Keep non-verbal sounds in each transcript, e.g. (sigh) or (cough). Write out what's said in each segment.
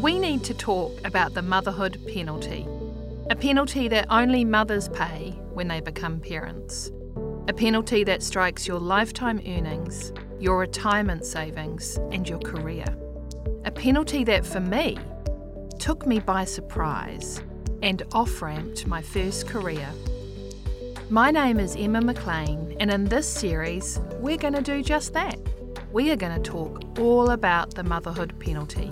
we need to talk about the motherhood penalty. A penalty that only mothers pay when they become parents. A penalty that strikes your lifetime earnings, your retirement savings, and your career. A penalty that, for me, took me by surprise and off ramped my first career. My name is Emma McLean, and in this series, we're going to do just that. We are going to talk all about the motherhood penalty,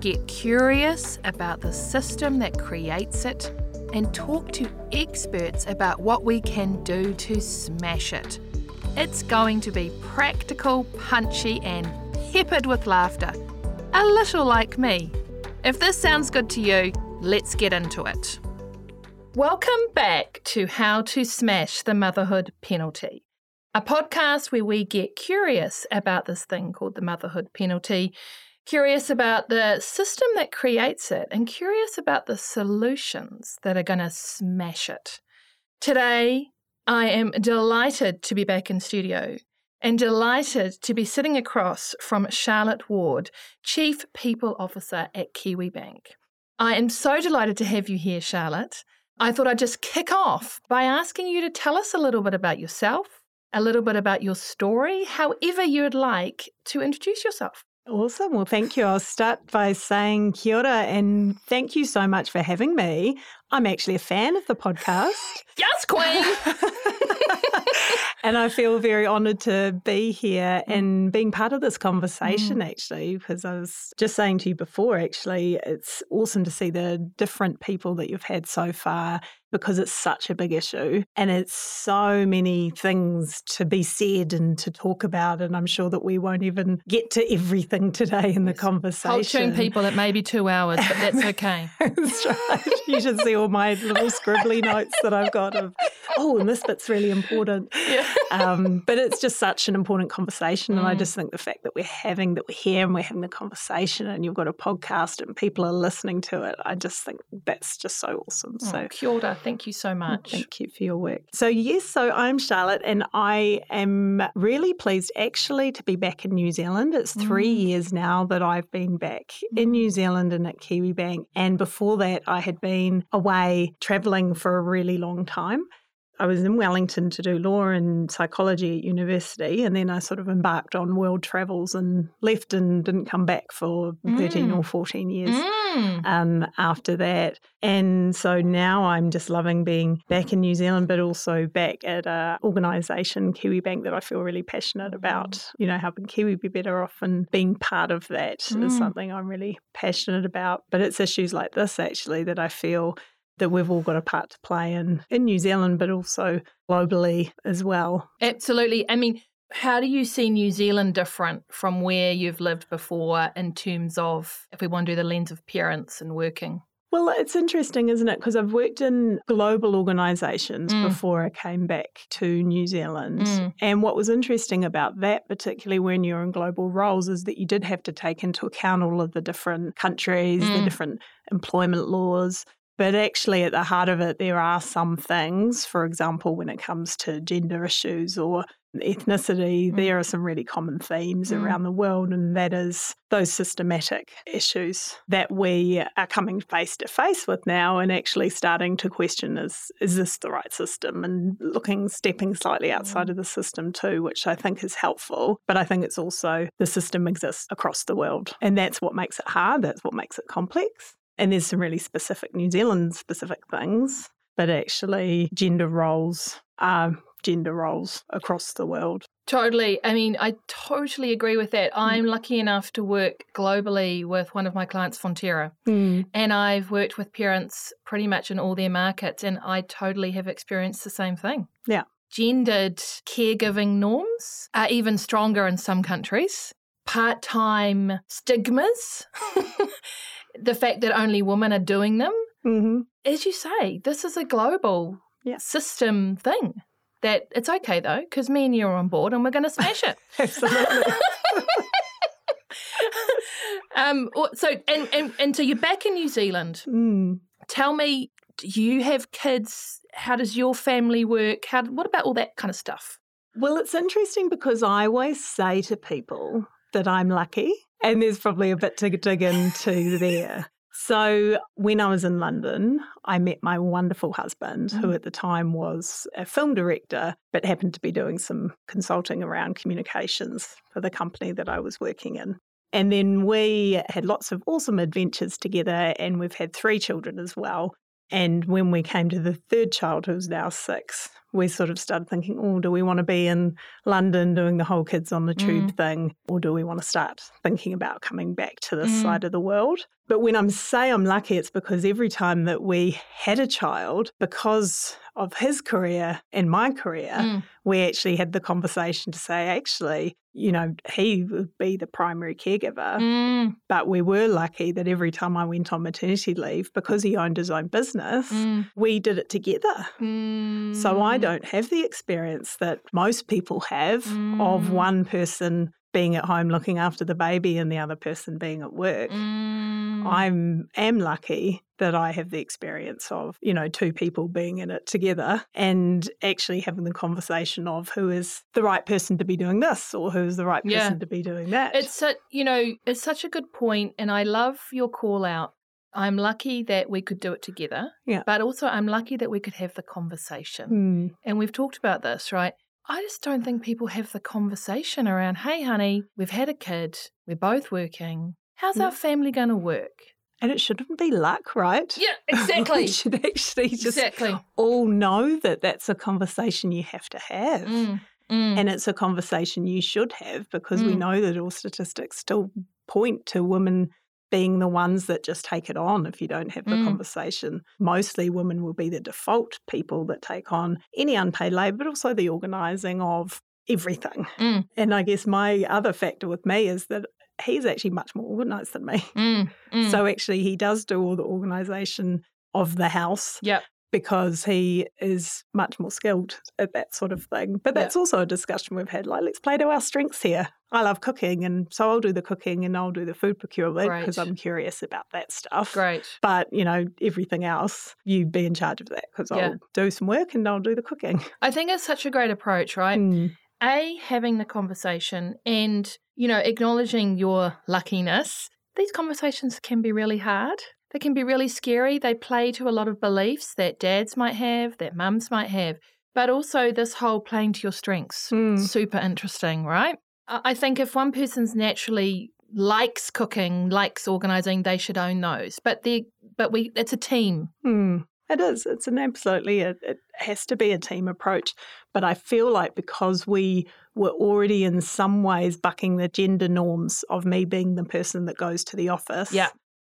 get curious about the system that creates it, and talk to experts about what we can do to smash it. It's going to be practical, punchy, and peppered with laughter, a little like me. If this sounds good to you, let's get into it. Welcome back to How to Smash the Motherhood Penalty, a podcast where we get curious about this thing called the motherhood penalty, curious about the system that creates it, and curious about the solutions that are going to smash it. Today, I am delighted to be back in studio and delighted to be sitting across from Charlotte Ward, Chief People Officer at Kiwibank. I am so delighted to have you here, Charlotte. I thought I'd just kick off by asking you to tell us a little bit about yourself, a little bit about your story, however you'd like to introduce yourself. Awesome. Well, thank you. I'll start by saying kia ora and thank you so much for having me. I'm actually a fan of the podcast. yes, Queen. (laughs) (laughs) and I feel very honoured to be here mm. and being part of this conversation, mm. actually, because I was just saying to you before, actually, it's awesome to see the different people that you've had so far because it's such a big issue and it's so many things to be said and to talk about. And I'm sure that we won't even get to everything today in the conversation. Culturing people, it may be two hours, but that's (laughs) okay. that's right. You should see all my little scribbly notes that I've got of, oh, and this bit's really important. Yeah. Um, (laughs) but it's just such an important conversation. Mm. And I mm. just think the fact that we're having, that we're here and we're having the conversation and you've got a podcast and people are listening to it, I just think that's just so awesome. Oh, so, kia ora. Thank you so much. Thank you for your work. So, yes, so I'm Charlotte and I am really pleased actually to be back in New Zealand. It's three mm. years now that I've been back mm. in New Zealand and at Kiwibank. And before that, I had been away traveling for a really long time. I was in Wellington to do law and psychology at university, and then I sort of embarked on world travels and left and didn't come back for mm. 13 or 14 years mm. um, after that. And so now I'm just loving being back in New Zealand, but also back at an organisation, Kiwi Bank, that I feel really passionate about. Mm. You know, helping Kiwi be better off and being part of that mm. is something I'm really passionate about. But it's issues like this actually that I feel that we've all got a part to play in in New Zealand, but also globally as well. Absolutely. I mean, how do you see New Zealand different from where you've lived before in terms of, if we want to do the lens of parents and working? Well, it's interesting, isn't it? Because I've worked in global organisations mm. before I came back to New Zealand. Mm. And what was interesting about that, particularly when you're in global roles, is that you did have to take into account all of the different countries, mm. the different employment laws, but actually, at the heart of it, there are some things, for example, when it comes to gender issues or ethnicity, mm. there are some really common themes mm. around the world, and that is those systematic issues that we are coming face to face with now and actually starting to question is, is this the right system? And looking, stepping slightly outside mm. of the system too, which I think is helpful. But I think it's also the system exists across the world, and that's what makes it hard, that's what makes it complex. And there's some really specific New Zealand specific things, but actually, gender roles are gender roles across the world. Totally. I mean, I totally agree with that. Mm. I'm lucky enough to work globally with one of my clients, Fonterra, mm. and I've worked with parents pretty much in all their markets, and I totally have experienced the same thing. Yeah. Gendered caregiving norms are even stronger in some countries. Part time stigmas (laughs) the fact that only women are doing them, mm-hmm. as you say, this is a global yeah. system thing. That it's okay though, because me and you are on board and we're going to smash it. (laughs) Absolutely. (laughs) um, so and, and and so you're back in New Zealand. Mm. Tell me, do you have kids? How does your family work? How what about all that kind of stuff? Well, it's interesting because I always say to people that I'm lucky and there's probably a bit to dig into there. So, when I was in London, I met my wonderful husband, mm. who at the time was a film director, but happened to be doing some consulting around communications for the company that I was working in. And then we had lots of awesome adventures together, and we've had three children as well. And when we came to the third child, who's now six, we sort of started thinking, oh, do we want to be in London doing the whole kids on the tube mm. thing? Or do we want to start thinking about coming back to this mm. side of the world? But when I'm say I'm lucky, it's because every time that we had a child, because of his career and my career, mm. We actually had the conversation to say, actually, you know, he would be the primary caregiver. Mm. But we were lucky that every time I went on maternity leave, because he owned his own business, mm. we did it together. Mm. So I don't have the experience that most people have of mm. one person being at home looking after the baby and the other person being at work. Mm. I'm am lucky that I have the experience of, you know, two people being in it together and actually having the conversation of who is the right person to be doing this or who's the right person yeah. to be doing that. It's such, you know, it's such a good point and I love your call out. I'm lucky that we could do it together. Yeah. But also I'm lucky that we could have the conversation. Mm. And we've talked about this, right? I just don't think people have the conversation around, hey, honey, we've had a kid, we're both working. How's our family going to work? And it shouldn't be luck, right? Yeah, (laughs) exactly. we should actually just exactly. all know that that's a conversation you have to have. Mm, mm. And it's a conversation you should have because mm. we know that all statistics still point to women being the ones that just take it on if you don't have the mm. conversation. Mostly women will be the default people that take on any unpaid labour, but also the organising of everything. Mm. And I guess my other factor with me is that he's actually much more organised than me. Mm. (laughs) mm. So actually, he does do all the organisation of the house. Yep because he is much more skilled at that sort of thing. But that's yeah. also a discussion we've had like, let's play to our strengths here. I love cooking, and so I'll do the cooking and I'll do the food procurement because I'm curious about that stuff. Great. But, you know, everything else, you be in charge of that because yeah. I'll do some work and I'll do the cooking. (laughs) I think it's such a great approach, right? Mm. A, having the conversation and, you know, acknowledging your luckiness. These conversations can be really hard. They can be really scary. They play to a lot of beliefs that dads might have, that mums might have, but also this whole playing to your strengths. Mm. Super interesting, right? I think if one person's naturally likes cooking, likes organizing, they should own those. But they but we it's a team. Mm. It is. It's an absolutely, a, it has to be a team approach. But I feel like because we were already in some ways bucking the gender norms of me being the person that goes to the office. Yeah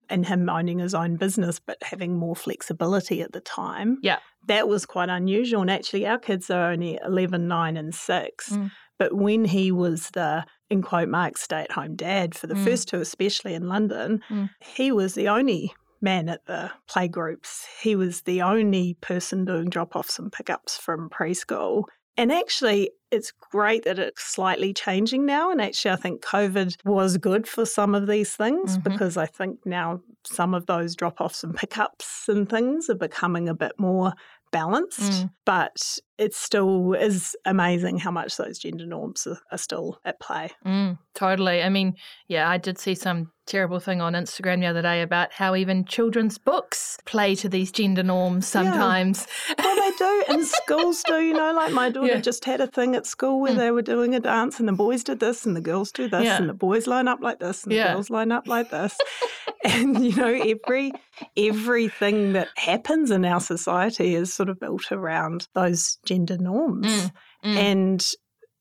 and him owning his own business but having more flexibility at the time. Yeah. That was quite unusual. And actually, our kids are only 11, 9, and 6. Mm. But when he was the, in quote marks, stay at home dad for the mm. first two, especially in London, mm. he was the only man at the playgroups. He was the only person doing drop offs and pickups from preschool. And actually, it's great that it's slightly changing now. And actually, I think COVID was good for some of these things mm-hmm. because I think now some of those drop offs and pickups and things are becoming a bit more balanced. Mm. But it still is amazing how much those gender norms are, are still at play. Mm, totally. I mean, yeah, I did see some terrible thing on Instagram the other day about how even children's books play to these gender norms sometimes. Yeah. Well, do, and schools do. You know, like my daughter yeah. just had a thing at school where mm. they were doing a dance, and the boys did this, and the girls do this, yeah. and the boys line up like this, and the girls line up like this. (laughs) and you know, every everything that happens in our society is sort of built around those gender norms. Mm, mm. And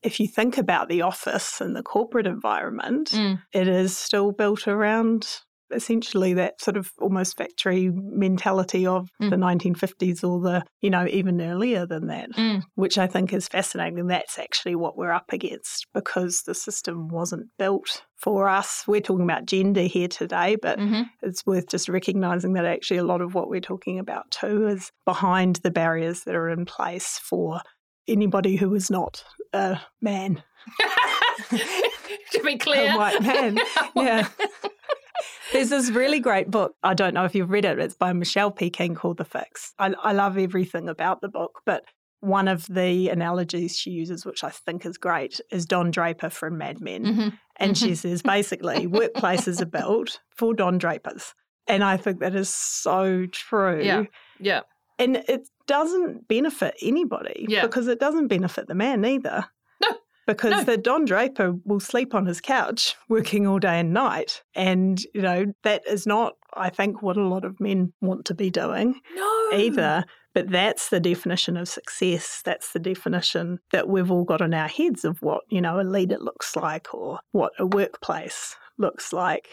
if you think about the office and the corporate environment, mm. it is still built around essentially that sort of almost factory mentality of mm. the 1950s or the, you know, even earlier than that, mm. which I think is fascinating. And that's actually what we're up against because the system wasn't built for us. We're talking about gender here today, but mm-hmm. it's worth just recognizing that actually a lot of what we're talking about too is behind the barriers that are in place for anybody who is not a man. (laughs) to be clear, a white man. (laughs) yeah. There's this really great book. I don't know if you've read it. It's by Michelle P. King called The Fix. I, I love everything about the book, but one of the analogies she uses, which I think is great, is Don Draper from Mad Men. Mm-hmm. And mm-hmm. she says basically, (laughs) workplaces are built for Don Drapers. And I think that is so true. Yeah. Yeah. And it doesn't benefit anybody yeah. because it doesn't benefit the man either. Because no. the Don Draper will sleep on his couch (laughs) working all day and night. And, you know, that is not, I think, what a lot of men want to be doing no. either. But that's the definition of success. That's the definition that we've all got in our heads of what, you know, a leader looks like or what a workplace looks like.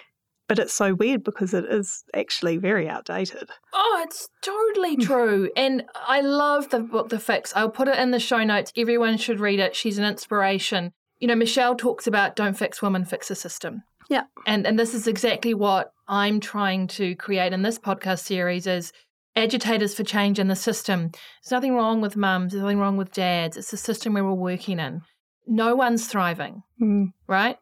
But it's so weird because it is actually very outdated. Oh, it's totally true. And I love the book, The Fix. I'll put it in the show notes. Everyone should read it. She's an inspiration. You know, Michelle talks about don't fix women, fix the system. Yeah. And and this is exactly what I'm trying to create in this podcast series is agitators for change in the system. There's nothing wrong with mums, there's nothing wrong with dads. It's the system we're all working in. No one's thriving, mm. right?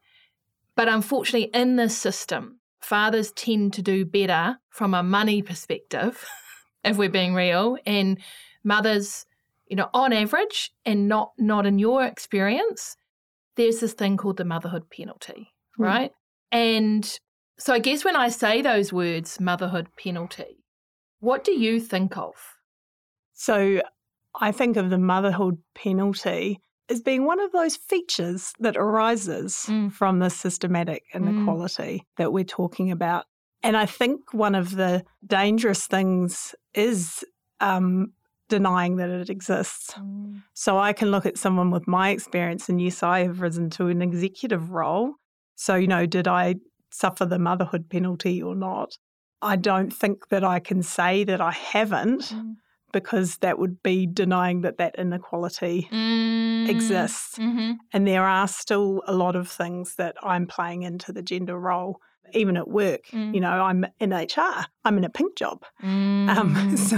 But unfortunately, in this system, fathers tend to do better from a money perspective, (laughs) if we're being real, and mothers, you know, on average, and not not in your experience, there's this thing called the motherhood penalty, mm. right? And so I guess when I say those words, motherhood penalty, what do you think of? So I think of the motherhood penalty as being one of those features that arises mm. from the systematic inequality mm. that we're talking about. And I think one of the dangerous things is um, denying that it exists. Mm. So I can look at someone with my experience, and yes, I have risen to an executive role. So, you know, did I suffer the motherhood penalty or not? I don't think that I can say that I haven't mm. Because that would be denying that that inequality mm. exists. Mm-hmm. And there are still a lot of things that I'm playing into the gender role even at work. Mm. You know, I'm in HR, I'm in a pink job. (laughs) Mm. Um, so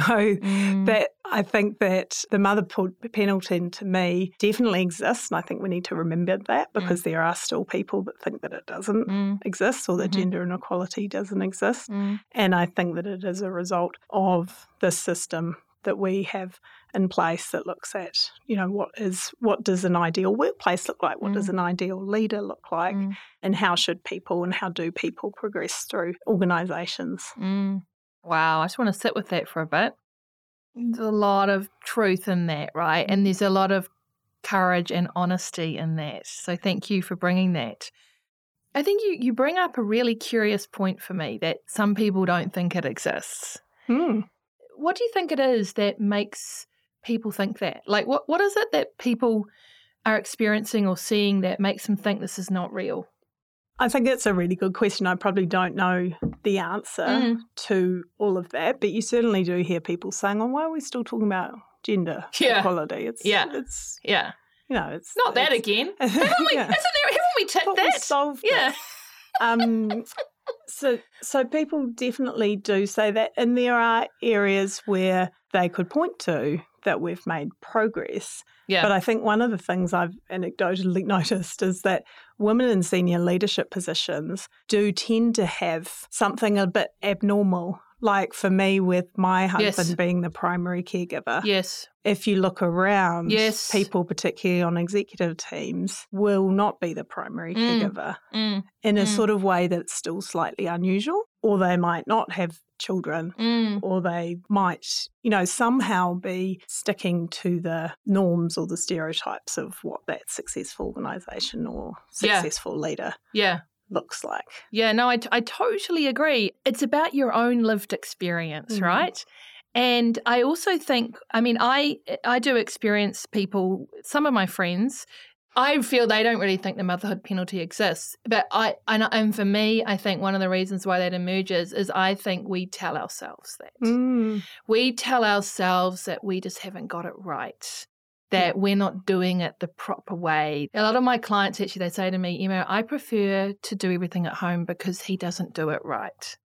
that I think that the mother penalty to me definitely exists. And I think we need to remember that mm. because there are still people that think that it doesn't mm. exist or that mm-hmm. gender inequality doesn't exist. Mm. And I think that it is a result of the system that we have in place that looks at you know what is what does an ideal workplace look like? What mm. does an ideal leader look like? Mm. and how should people and how do people progress through organizations mm. wow i just want to sit with that for a bit. There's a lot of truth in that right? And there's a lot of courage and honesty in that. So thank you for bringing that. I think you, you bring up a really curious point for me that some people don't think it exists. What do you think it is that makes people think that? Like, what, what is it that people are experiencing or seeing that makes them think this is not real? I think it's a really good question. I probably don't know the answer mm. to all of that, but you certainly do hear people saying, "Oh, why are we still talking about gender (laughs) yeah. equality?" It's yeah, it's yeah, you know, it's not that again. (laughs) haven't we? Yeah. Isn't there? Haven't we ticked that? We solved yeah. um, (laughs) so, so people definitely do say that, and there are areas where they could point to that we've made progress. Yeah. But I think one of the things I've anecdotally (laughs) noticed is that women in senior leadership positions do tend to have something a bit abnormal. Like for me, with my husband yes. being the primary caregiver. Yes. If you look around, yes. people, particularly on executive teams, will not be the primary mm. caregiver mm. in a mm. sort of way that's still slightly unusual, or they might not have children, mm. or they might, you know, somehow be sticking to the norms or the stereotypes of what that successful organisation or successful yeah. leader yeah. Looks like. Yeah, no, I, I totally agree. It's about your own lived experience, Mm. right? And I also think, I mean, I I do experience people, some of my friends, I feel they don't really think the motherhood penalty exists. But I and, and for me, I think one of the reasons why that emerges is I think we tell ourselves that. Mm. We tell ourselves that we just haven't got it right. That we're not doing it the proper way. A lot of my clients actually they say to me, you know, I prefer to do everything at home because he doesn't do it right.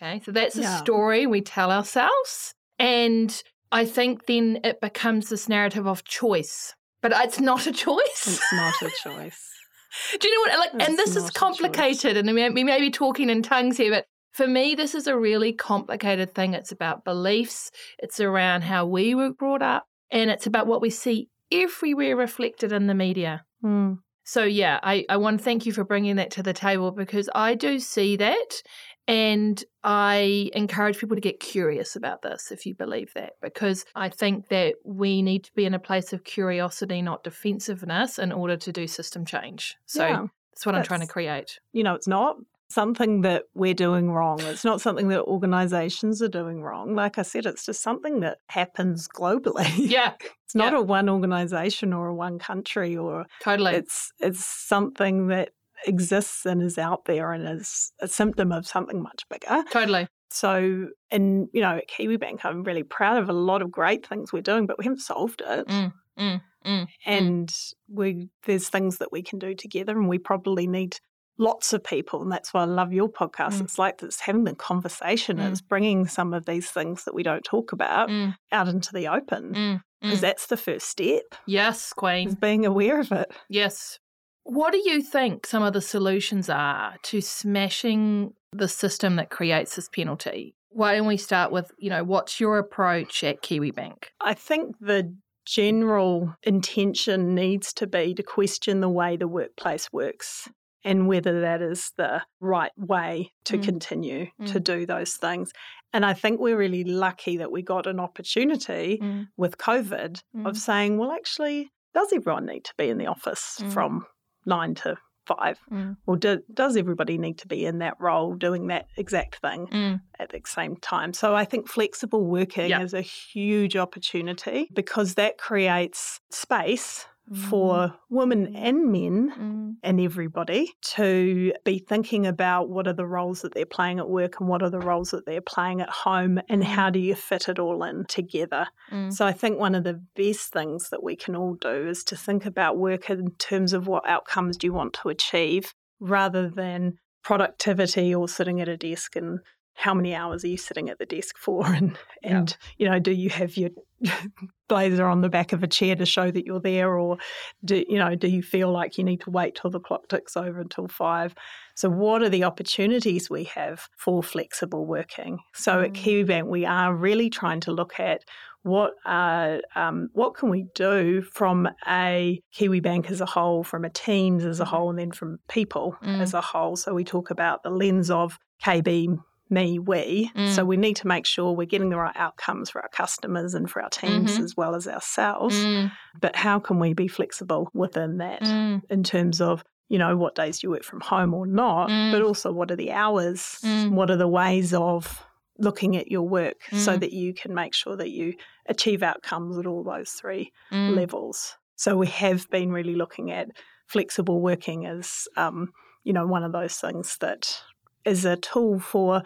Okay. So that's a story we tell ourselves. And I think then it becomes this narrative of choice. But it's not a choice. It's not a choice. (laughs) Do you know what? Like, and this is complicated, and we may be talking in tongues here, but for me, this is a really complicated thing. It's about beliefs. It's around how we were brought up, and it's about what we see everywhere reflected in the media. Mm. So, yeah, I, I want to thank you for bringing that to the table because I do see that. And I encourage people to get curious about this if you believe that, because I think that we need to be in a place of curiosity, not defensiveness, in order to do system change. So Yeah, that's what I'm trying to create. You know, it's not something that we're doing wrong. It's not something that organizations are doing wrong. Like I said, it's just something that happens globally. (laughs) Yeah, it's not yeah. a one organization or a one country or totally. it's it's something that exists and is out there and is a symptom of something much bigger. totally. So, and you know, at KiwiBank, I'm really proud of a lot of great things we're doing, but we haven't solved it. Mm, mm, mm. And we there's things that we can do together, and we probably need lots of people. And that's why I love your podcast. Mm. It's like it's having the conversation. Mm. It's bringing some of these things that we don't talk about Mm, out into the open mm, because mm. that's the first step. Yes, Is Queen. being aware of it. Yes. What do you think some of the solutions are to smashing the system that creates this penalty? Why don't we start with, you know, what's your approach at Kiwi Bank? I think the general intention needs to be to question the way the workplace works and whether that is the right way to Mm. continue to do those things. And I think we're really lucky that we got an opportunity Mm. with COVID Mm. of saying, well, actually, does everyone need to be in the office Mm. from nine to five? Mm. Or do, does everybody need to be in that role doing that exact thing? Mm. at the same time. So I think flexible working Yeah. is a huge opportunity because that creates space for women and men Mm. and everybody to be thinking about what are the roles that they're playing at work and what are the roles that they're playing at home and Mm. how do you fit it all in together. Mm. So I think one of the best things that we can all do is to think about work in terms of what outcomes do you want to achieve rather than productivity or sitting at a desk and how many hours are you sitting at the desk for (laughs) and Yeah. and you know do you have your (laughs) blazer on the back of a chair to show that you're there or do you know do you feel like you need to wait till the clock ticks over until 5 so what are the opportunities we have for flexible working so at Mm. KiwiBank we are really trying to look at what uh, um, what can we do from a Kiwi Bank as a whole, from a teams as a Mhm. whole, and then from people Mm. as a whole. So we talk about the lens of KB, me, we. So Mm. we need to make sure we're getting the right outcomes for our customers and for our teams Mhm. as well as ourselves. Mm. But how can we be flexible within that Mm. in terms of you know what days do you work from home or not, Mm. but also what are the hours? Mm. What are the ways of looking at your work so Mm. that you can make sure that you achieve outcomes at all those three Mm. levels. So we have been really looking at flexible working as um, you know one of those things that is a tool for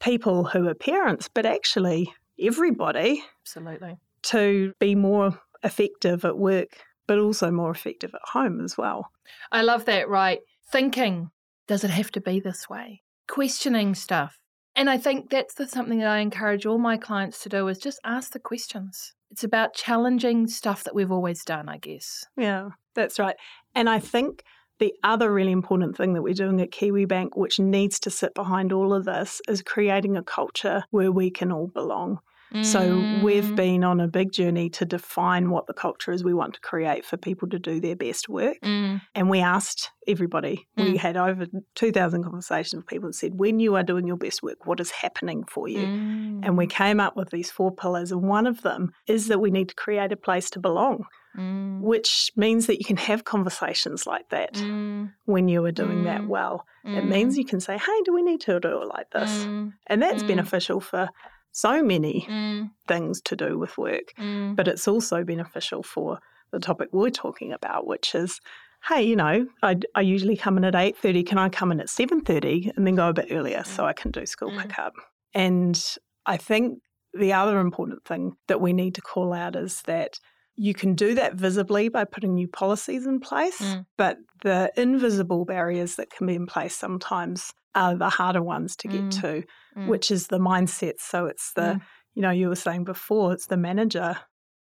people who are parents, but actually everybody Absolutely. to be more effective at work, but also more effective at home as well. I love that, right? Thinking, does it have to be this way? Questioning stuff. And I think that's the, something that I encourage all my clients to do is just ask the questions. It's about challenging stuff that we've always done, I guess. Yeah, that's right. And I think the other really important thing that we're doing at Kiwi Bank, which needs to sit behind all of this, is creating a culture where we can all belong. So we've Mm. been on a big journey to define what the culture is we want to create for people to do their best work. Mm. And we asked everybody, we Mm. had over 2,000 conversations with people and said, when you are doing your best work, what is happening for you? Mm. And we came up with these four pillars, and one of them is that we need to create a place to belong, Mm. which means that you can have conversations like that Mm. when you are doing that Mm. well. It means Mm. you can say, hey, do we need to do it like this? Mm. And that's Mm. beneficial for so many things to do with work, but it's also beneficial for the topic we're talking about, which is, hey, you know, I, I usually come in at 8.30. Can I come in at 7.30 and then go a bit earlier so I can do school Mm. pickup? And I think the other important thing that we need to call out is that you can do that visibly by putting new policies in place, Mm. but the invisible barriers that can be in place sometimes are the harder ones to get Mm. to, Mm. which is the mindset. So it's the, Mm. you know, you were saying before, it's the manager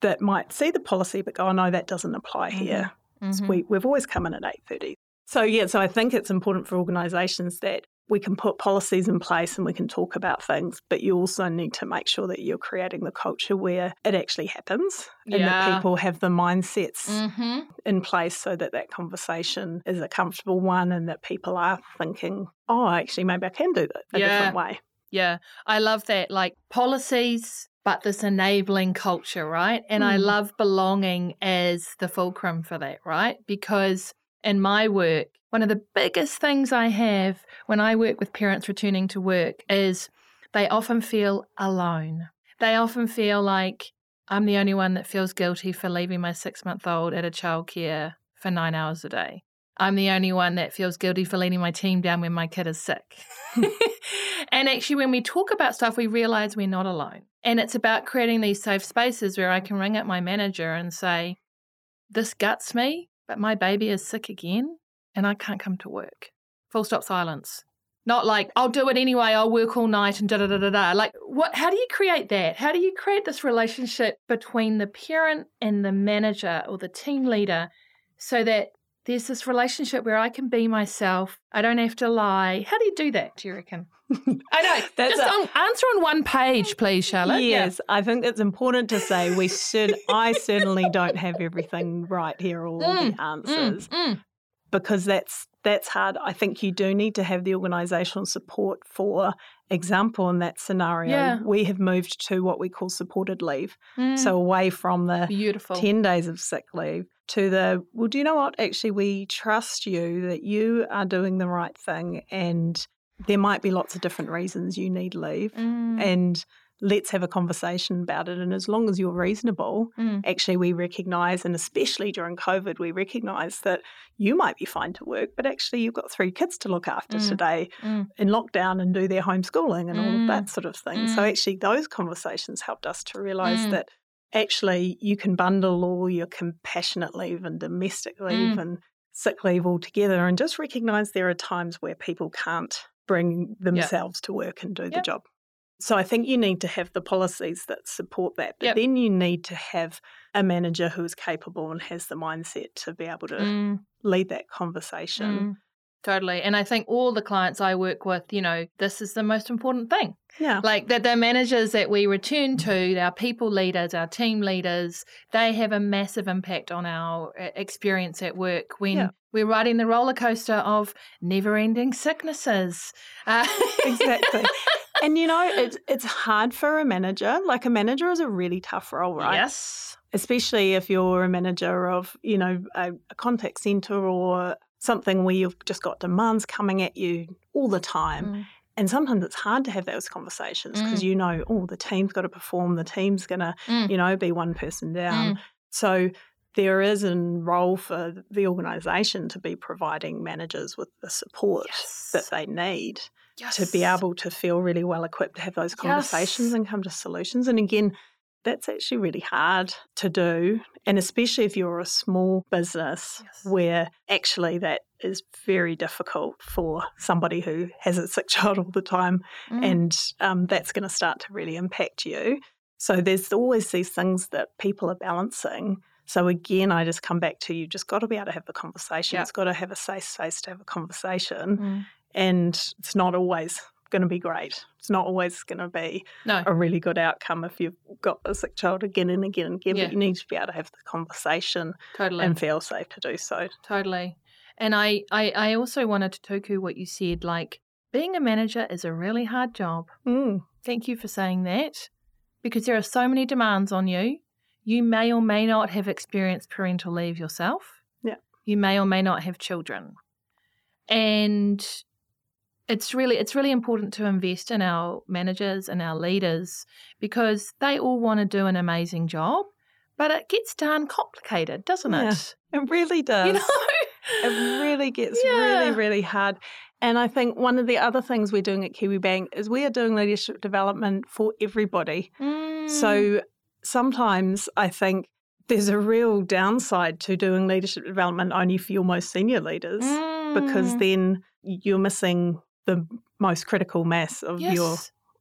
that might see the policy but go, oh, no, that doesn't apply here. So Mhm. we, we've always come in at 8.30. So, yeah, so I think it's important for organisations that we can put policies in place and we can talk about things, but you also need to make sure that you're creating the culture where it actually happens yeah. and that people have the mindsets mm-hmm. in place so that that conversation is a comfortable one and that people are thinking, oh, actually, maybe I can do that a yeah. different way. Yeah, I love that. Like policies, but this enabling culture, right? And mm. I love belonging as the fulcrum for that, right? Because in my work, one of the biggest things I have when I work with parents returning to work is they often feel alone. They often feel like I'm the only one that feels guilty for leaving my six month old at a childcare for nine hours a day. I'm the only one that feels guilty for letting my team down when my kid is sick. (laughs) (laughs) and actually, when we talk about stuff, we realize we're not alone. And it's about creating these safe spaces where I can ring up my manager and say, This guts me, but my baby is sick again and I can't come to work. Full stop silence. Not like, I'll do it anyway, I'll work all night and da da da da da. Like, what, how do you create that? How do you create this relationship between the parent and the manager or the team leader so that there's this relationship where I can be myself. I don't have to lie. How do you do that, do you reckon? I know. That's Just a, on, answer on one page, please, Charlotte. Yes, yeah. I think it's important to say we should. I certainly don't have everything right here, all mm, the mm, answers, mm, mm. because that's that's hard. I think you do need to have the organisational support for example in that scenario. Yeah. We have moved to what we call supported leave, so mm. away from the Beautiful. ten days of sick leave to the, well, do you know what? Actually, we trust you that you are doing the right thing and there might be lots of different reasons you need leave. Mm. And let's have a conversation about it. And as long as you're reasonable, mm. actually, we recognize, and especially during COVID, we recognize that you might be fine to work, but actually, you've got three kids to look after mm. today mm. in lockdown and do their homeschooling and all of that mm. sort of thing. So, mm. actually, those conversations helped us to realize mm. that actually you can bundle all your compassionate leave and domestic leave mm. and sick leave all together and just recognize there are times where people can't bring themselves yep. to work and do yep. the job. So I think you need to have the policies that support that. But yep. then you need to have a manager who is capable and has the mindset to be able to mm. lead that conversation. Mm. Totally. And I think all the clients I work with, you know, this is the most important thing. Yeah. Like that the managers that we return to, our people leaders, our team leaders, they have a massive impact on our uh, experience at work when yeah. we're riding the roller coaster of never ending sicknesses. Uh- exactly. (laughs) and you know, it's it's hard for a manager. Like a manager is a really tough role, right? Yes. Especially if you're a manager of, you know, a, a contact center or something where you've just got demands coming at you all the time. Mm. And sometimes it's hard to have those conversations because mm. you know, oh, the team's got to perform, the team's going to, mm. you know, be one person down. Mm. So there is a role for the organisation to be providing managers with the support yes. that they need yes. to be able to feel really well equipped to have those conversations yes. and come to solutions. And again, that's actually really hard to do. And especially if you're a small business yes. where actually that is very difficult for somebody who has a sick (laughs) child all the time. Mm. And um, that's going to start to really impact you. So there's always these things that people are balancing. So again, I just come back to you just got to be able to have the conversation. Yep. It's got to have a safe space to have a conversation. Mm. And it's not always going to be great. It's not always going to be no. a really good outcome if you've got a sick child again and again and again. Yeah. But you need to be able to have the conversation totally. and feel safe to do so. Totally. And I, I, I also wanted to tautoko what you said. Like being a manager is a really hard job. Mm. Thank you for saying that because there are so many demands on you. You may or may not have experienced parental leave yourself. Yeah. You may or may not have children. And it's really it's really important to invest in our managers and our leaders because they all want to do an amazing job, but it gets darn complicated, doesn't yeah, it? It really (laughs) does. You know? it really gets yeah. really, really hard. And I think one of the other things we're doing at Kiwibank is we are doing leadership development for everybody. Mm. So sometimes I think there's a real downside to doing leadership development only for your most senior leaders mm. because then you're missing the most critical mass of yes. your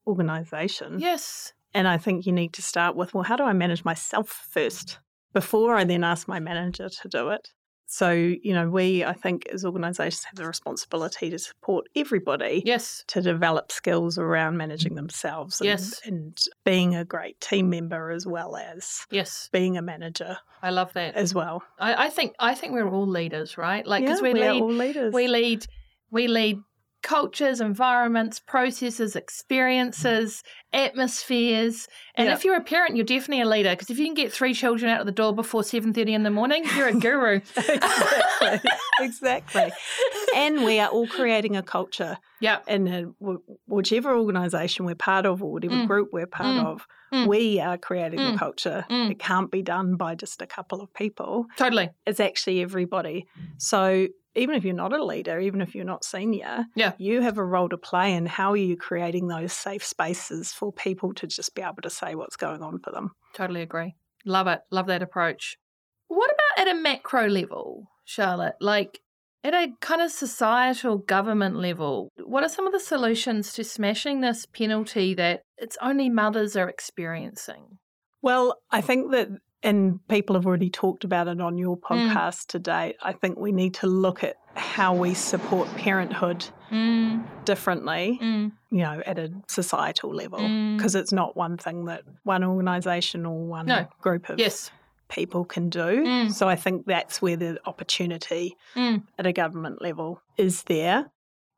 organization. Yes. And I think you need to start with well, how do I manage myself first before I then ask my manager to do it? So, you know, we, I think, as organisations have the responsibility to support everybody Yes. to develop skills around managing themselves and, Yes. and being a great team member as well as Yes. being a manager I love that. as well. I, I think I think we're all leaders, right? Like because yeah, we we're lead all leaders. we lead we lead cultures, environments, processes, experiences, atmospheres. And Yeah. if you're a parent, you're definitely a leader because if you can get three children out of the door before seven thirty in the morning, you're a guru. (laughs) exactly. exactly. And we are all creating a culture yeah. in a, whichever organisation we're part of or whatever Mm. group we're part Mm. of. Mm. We are creating Mm. the culture. Mm. It can't be done by just a couple of people. Totally. It's actually everybody. So even if you're not a leader, even if you're not senior, Yeah. you have a role to play in how are you creating those safe spaces for people to just be able to say what's going on for them. Totally agree. Love it. Love that approach. What about at a macro level, Charlotte? Like at a kind of societal government level, what are some of the solutions to smashing this penalty that it's only mothers are experiencing? Well, I think that, and people have already talked about it on your podcast today, I think we need to look at how we support parenthood Mm, differently, mm, you know, at a societal level. mm. Because it's not one thing that one organisation or one No. group of Yes. people can do. Mm. So I think that's where the opportunity Mm. at a government level is there.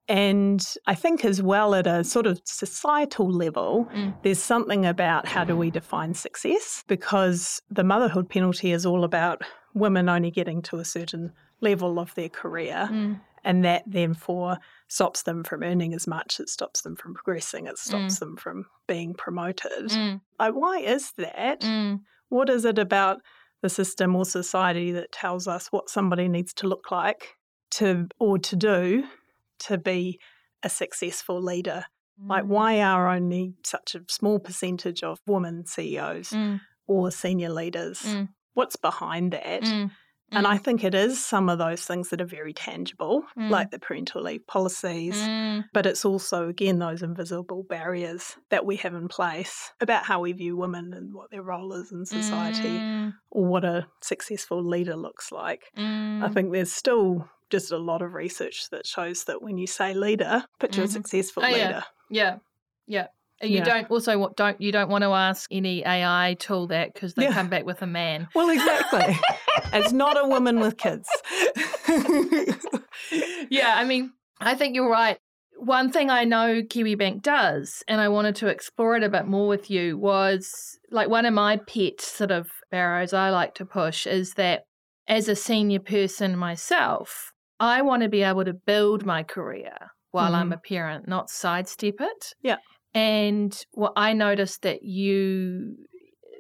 And I think as well at a sort of societal level, Mm. there's something about how do we define success because the motherhood penalty is all about women only getting to a certain level of their career. Mm. And that therefore stops them from earning as much, it stops them from progressing, it stops them from being promoted. Mm. Like, why is that? Mm. What is it about the system or society that tells us what somebody needs to look like to or to do to be a successful leader? Like Mm. why are only such a small percentage of women CEOs Mm. or senior leaders? Mm. What's behind that? Mm. And I think it is some of those things that are very tangible, Mm. like the parental leave policies, Mm. but it's also, again, those invisible barriers that we have in place about how we view women and what their role is in society Mm. or what a successful leader looks like. I Mm. think there's still just a lot of research that shows that when you say leader, picture Mhm. a successful Oh, yeah. leader. Yeah, yeah. And You Yeah. don't also don't you don't want to ask any AI tool that because they Yeah. come back with a man. Well, exactly. (laughs) it's not a woman with kids. (laughs) yeah, I mean, I think you're right. One thing I know Kiwi Bank does, and I wanted to explore it a bit more with you, was like one of my pet sort of arrows I like to push is that as a senior person myself, I want to be able to build my career while I'm mm-hmm. a parent, not sidestep it. Yeah. And what I noticed that you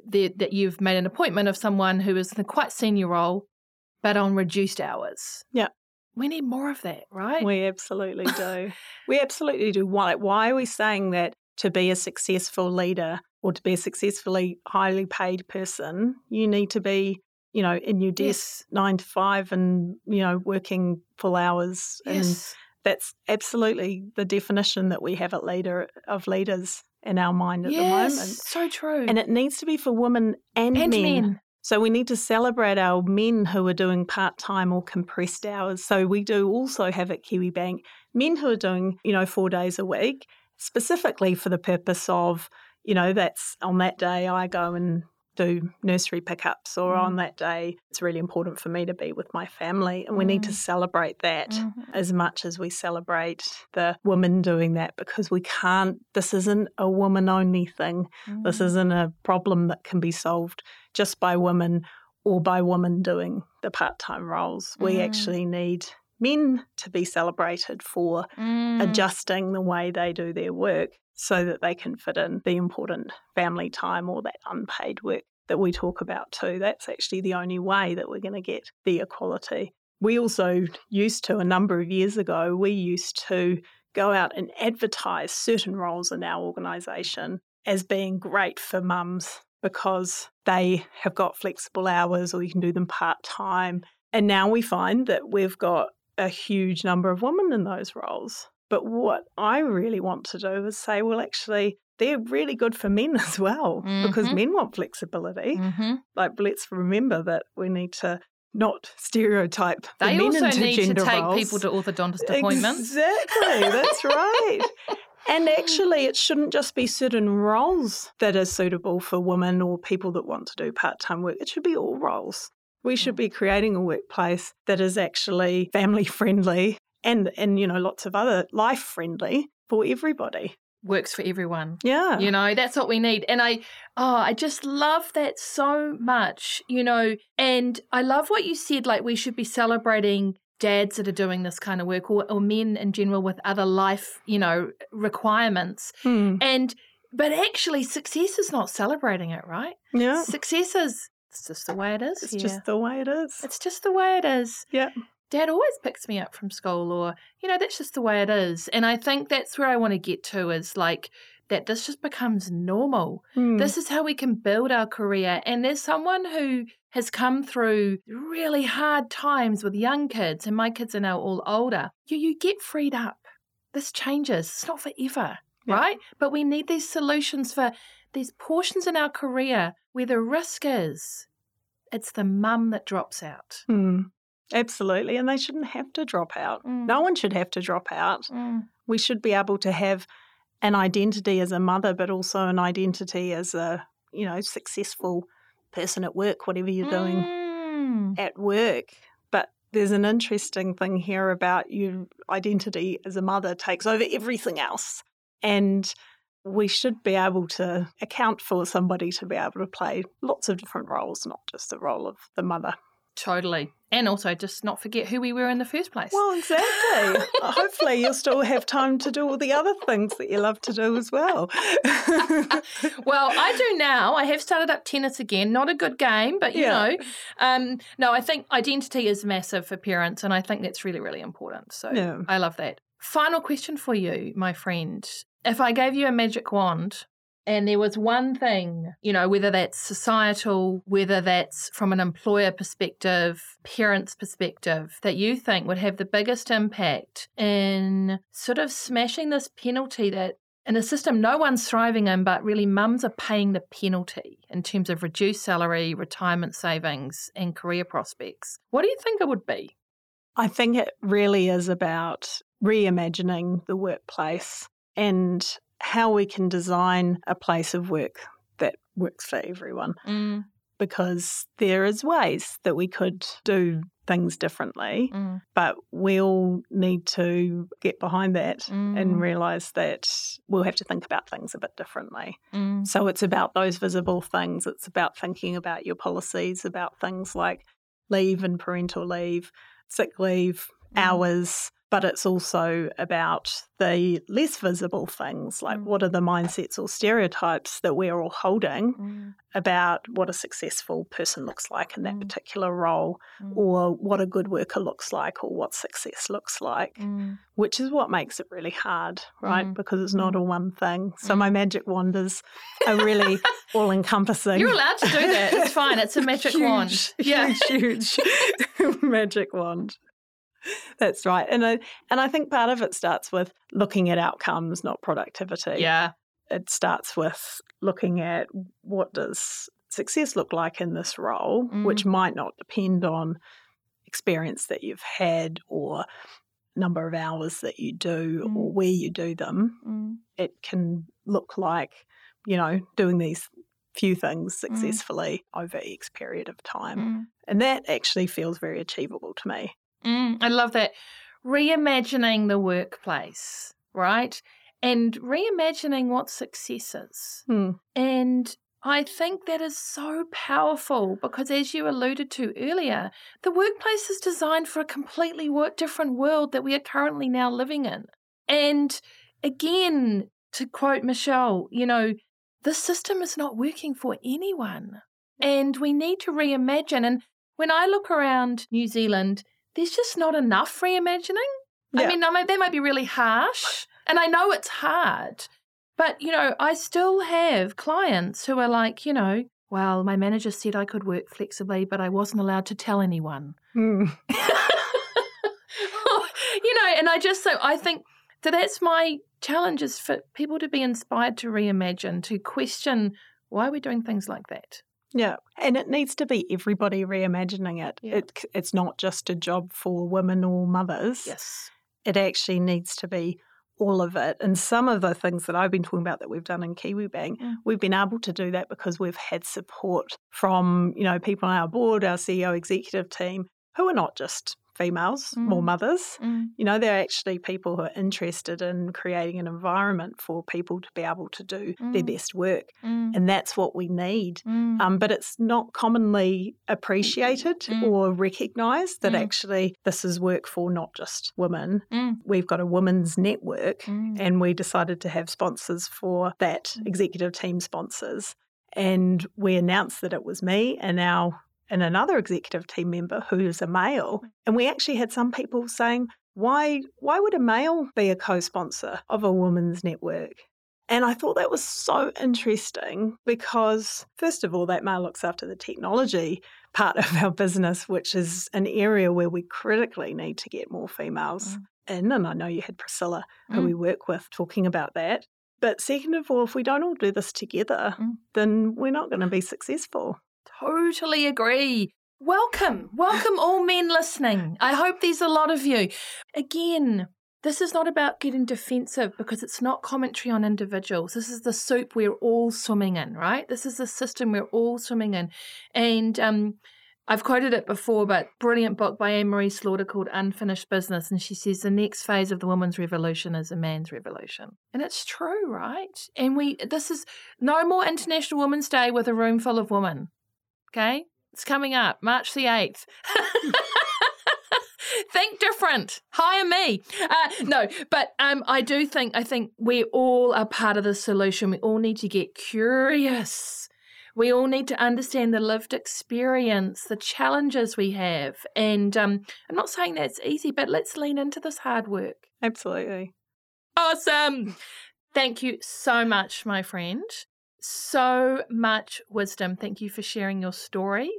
that, that you've made an appointment of someone who is in a quite senior role, but on reduced hours. Yeah. We need more of that, right? We absolutely do. (laughs) we absolutely do. Why, why are we saying that to be a successful leader or to be a successfully highly paid person, you need to be, you know, in your desk yes. nine to five and, you know, working full hours. And Yes. that's absolutely the definition that we have at leader of leaders in our mind at yes. the moment. So true. And it needs to be for women and, and men. men. So we need to celebrate our men who are doing part time or compressed hours. So we do also have at Kiwi Bank men who are doing, you know, four days a week, specifically for the purpose of, you know, that's on that day I go and do nursery pickups, or Mm. on that day it's really important for me to be with my family. And we need to Mm. celebrate that Mhm. as much as we celebrate the women doing that because we can't, this isn't a woman only thing. This Mm. isn't a problem that can be solved just by women or by women doing the part time roles. We Mm. actually need men to be celebrated for Mm. adjusting the way they do their work so that they can fit in the important family time or that unpaid work that we talk about too. That's actually the only way that we're going to get the equality. We also used to, a number of years ago, we used to go out and advertise certain roles in our organisation as being great for mums because they have got flexible hours or you can do them part time. And now we find that we've got a huge number of women in those roles. But what I really want to do is say, well, actually, they're really good for men (laughs) as well because Mhm. men want flexibility. Mhm. Like, let's remember that we need to not stereotype. They the also need to take roles. people to orthodontist appointments. Exactly, that's (laughs) right. And (laughs) actually, it shouldn't just be certain roles that are suitable for women or people that want to do part time work. It should be all roles. We should be creating a workplace that is actually family friendly and, and you know, lots of other life friendly for everybody. Works for everyone. Yeah. You know, that's what we need. And I, oh, I just love that so much, you know. And I love what you said, like we should be celebrating dads that are doing this kind of work or, or men in general with other life, you know, requirements. Hmm. And, but actually, success is not celebrating it, right? Yeah. Success is, it's just the way it is. It's just the way it is. It's just the way it is. Yeah. Dad always picks me up from school, or, you know, that's just the way it is. And I think that's where I want to get to is like that this just becomes normal. Hmm. This is how we can build our career. And there's someone who has come through really hard times with young kids, and my kids are now all older, you, you get freed up. This changes. It's not forever, Yeah. right? But we need these solutions for these portions in our career where the risk is it's the mum that drops out. Hmm. Absolutely. And they shouldn't have to drop out. Mm. No one should have to drop out. We should be able to have an identity as a mother, but also an identity as a, you know, successful person at work, whatever you're doing Mm. at work. But there's an interesting thing here about your identity as a mother takes over everything else. And we should be able to account for somebody to be able to play lots of different roles, not just the role of the mother. Totally. And also just not forget who we were in the first place. Well, exactly. (laughs) Hopefully, you'll still have time to do all the other things that you love to do as well. (laughs) well, I do now. I have started up tennis again. Not a good game, but you Yeah. know. Um, no, I think identity is massive for parents, and I think that's really, really important. So Yeah. I love that. Final question for you, my friend. If I gave you a magic wand and there was one thing, you know, whether that's societal, whether that's from an employer perspective, parents' perspective, that you think would have the biggest impact in sort of smashing this penalty that in a system no one's thriving in, but really mums are paying the penalty in terms of reduced salary, retirement savings, and career prospects. What do you think it would be? I think it really is about reimagining the workplace and how we can design a place of work that works for everyone. Mm, Because there is ways that we could do things differently, mm, but we all need to get behind that mm, and realize that we'll have to think about things a bit differently. mm, So it's about those visible things. It's about thinking about your policies, about things like leave and parental leave, sick leave, Mm. hours. But it's also about the less visible things, like Mm. what are the mindsets or stereotypes that we're all holding mm, about what a successful person looks like in that Mm. particular role, mm, or what a good worker looks like, or what success looks like mm. which is what makes it really hard, right? Mm. Because it's not Mm. a one thing. So my magic wanders are really (laughs) all encompassing. You're allowed to do that. It's fine. It's a (laughs) magic wand. Yeah. huge, huge (laughs) magic wand. (laughs) That's right. And I and I think part of it starts with looking at outcomes, not productivity. Yeah. It starts with looking at what does success look like in this role, which might not depend on experience that you've had or number of hours that you do or Mm. where you do them. Mm, It can look like, you know, doing these few things successfully over X period of time. mm, And that actually feels very achievable to me. Mm. I love that. Reimagining the workplace, right? And reimagining what success is. Hmm. And I think that is so powerful because, as you alluded to earlier, the workplace is designed for a completely different world that we are currently now living in. And again, to quote Michelle, you know, the system is not working for anyone. And we need to reimagine. And when I look around New Zealand, there's just not enough reimagining. I mean, I might, that might be really harsh. And I know it's hard. But, you know, I still have clients who are like, you know, well, my manager said I could work flexibly, but I wasn't allowed to tell anyone. Hmm. (laughs) you know, and I just so I think that that's my challenge is for people to be inspired to reimagine, to question why we're doing things like that. Yeah. And it needs to be everybody reimagining it. Yeah. it. It's not just a job for women or mothers. Yes. It actually needs to be all of it. And some of the things that I've been talking about that we've done in KiwiBank, Mm. we've been able to do that because we've had support from, you know, people on our board, our CEO executive team, who are not just females or Mm. mothers. Mm. You know, they're actually people who are interested in creating an environment for people to be able to do their Mm. best work. Mm. And that's what we need. Mm. Um, but it's not commonly appreciated Mm. or recognised that actually this is work for not just women. We've got a women's network, and we decided to have sponsors for that executive team sponsors. And we announced that it was me and our and another executive team member who is a male. And we actually had some people saying, why why would a male be a co-sponsor of a women's network? And I thought that was so interesting because, first of all, that male looks after the technology part (laughs) of our business, which is an area where we critically need to get more females in. And I know you had Priscilla, who Mm. we work with, talking about that. But second of all, if we don't all do this together, Mm. then we're not going to be successful. Totally agree. Welcome, welcome, all men listening. I hope there's a lot of you. Again, this is not about getting defensive because it's not commentary on individuals. This is the soup we're all swimming in, right? This is the system we're all swimming in. And um, I've quoted it before, but brilliant book by Anne Marie Slaughter called Unfinished Business. And she says the next phase of the women's revolution is a man's revolution. And it's true, right? And we this is no more International Women's Day with a room full of women. Okay? It's coming up, March the 8th. (laughs) think different. Hire me. Uh, no, but um, I do think I think we all are part of the solution. We all need to get curious. We all need to understand the lived experience, the challenges we have, and um, I'm not saying that's easy, but let's lean into this hard work. Absolutely. Awesome. Thank you so much, my friend. So much wisdom. Thank you for sharing your story.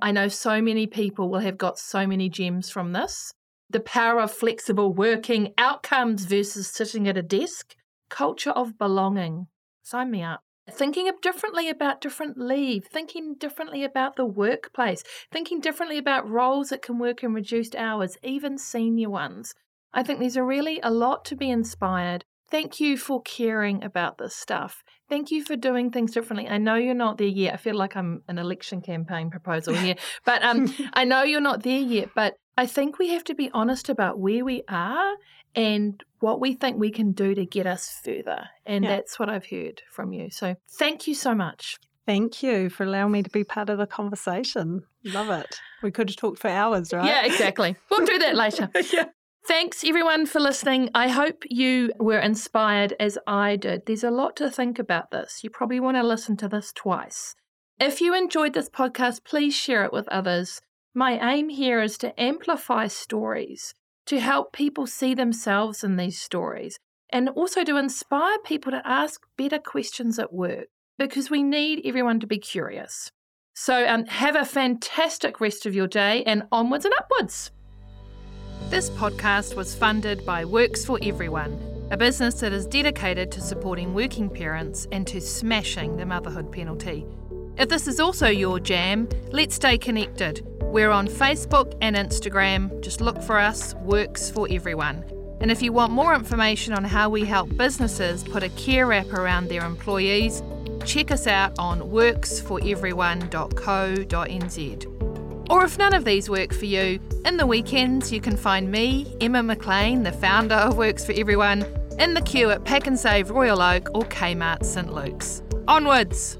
I know so many people will have got so many gems from this. The power of flexible working, outcomes versus sitting at a desk, culture of belonging. Sign me up. Thinking differently about different leave, thinking differently about the workplace, thinking differently about roles that can work in reduced hours, even senior ones. I think there's a really a lot to be inspired. Thank you for caring about this stuff. Thank you for doing things differently. I know you're not there yet. I feel like I'm an election campaign proposal here, (laughs) but um, (laughs) I know you're not there yet. But I think we have to be honest about where we are and what we think we can do to get us further. And Yeah. that's what I've heard from you. So thank you so much. Thank you for allowing me to be part of the conversation. Love it. We could have talked for hours, right? Yeah, exactly. We'll do that later. (laughs) yeah. Thanks everyone for listening. I hope you were inspired as I did. There's a lot to think about this. You probably want to listen to this twice. If you enjoyed this podcast, please share it with others. My aim here is to amplify stories, to help people see themselves in these stories, and also to inspire people to ask better questions at work because we need everyone to be curious. So, um, have a fantastic rest of your day and onwards and upwards. This podcast was funded by Works for Everyone, a business that is dedicated to supporting working parents and to smashing the motherhood penalty. If this is also your jam, let's stay connected. We're on Facebook and Instagram. Just look for us, Works for Everyone. And if you want more information on how we help businesses put a care wrap around their employees, check us out on worksforeveryone.co.nz. Or if none of these work for you, in the weekends you can find me, Emma McLean, the founder of Works for Everyone, in the queue at Pak'nSave Royal Oak or Kmart St Luke's. Onwards!